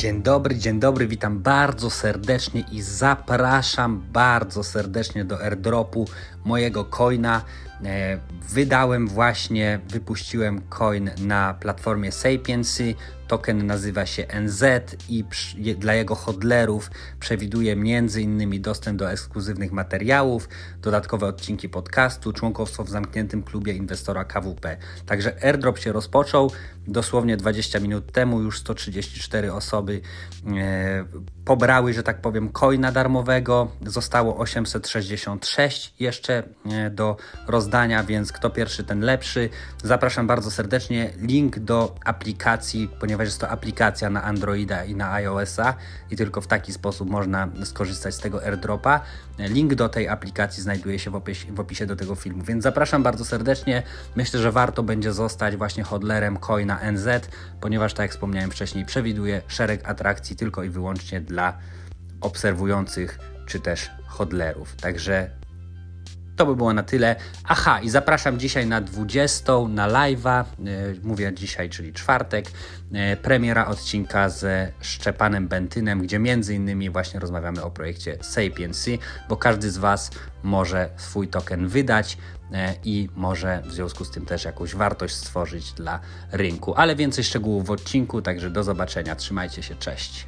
Dzień dobry, dzień dobry, witam bardzo serdecznie i zapraszam bardzo serdecznie do airdropu mojego coina. E, wydałem właśnie, wypuściłem coin na platformie Sapiensy. Token nazywa się NZ i dla jego hodlerów przewiduje m.in. dostęp do ekskluzywnych materiałów, dodatkowe odcinki podcastu, członkostwo w zamkniętym klubie inwestora KWP. Także airdrop się rozpoczął. Dosłownie 20 minut temu już 134 osoby e, pobrały, że tak powiem, coina darmowego. Zostało 866 jeszcze e, do rozdania, więc kto pierwszy, ten lepszy. Zapraszam bardzo serdecznie. Link do aplikacji, ponieważ jest to aplikacja na Androida i na iOS-a i tylko w taki sposób można skorzystać z tego airdropa. Link do tej aplikacji znajduje się w opisie, w opisie do tego filmu, więc zapraszam bardzo serdecznie. Myślę, że warto będzie zostać właśnie hodlerem coina NZ, ponieważ tak jak wspomniałem wcześniej, przewiduje szereg atrakcji tylko i wyłącznie dla obserwujących czy też hodlerów. Także to by było na tyle. Aha, i zapraszam dzisiaj na 20 na live'a. E, mówię dzisiaj, czyli czwartek. E, premiera odcinka ze Szczepanem Bentynem, gdzie między innymi właśnie rozmawiamy o projekcie Sapiens, bo każdy z Was może swój token wydać e, i może w związku z tym też jakąś wartość stworzyć dla rynku. Ale więcej szczegółów w odcinku, także do zobaczenia. Trzymajcie się, cześć.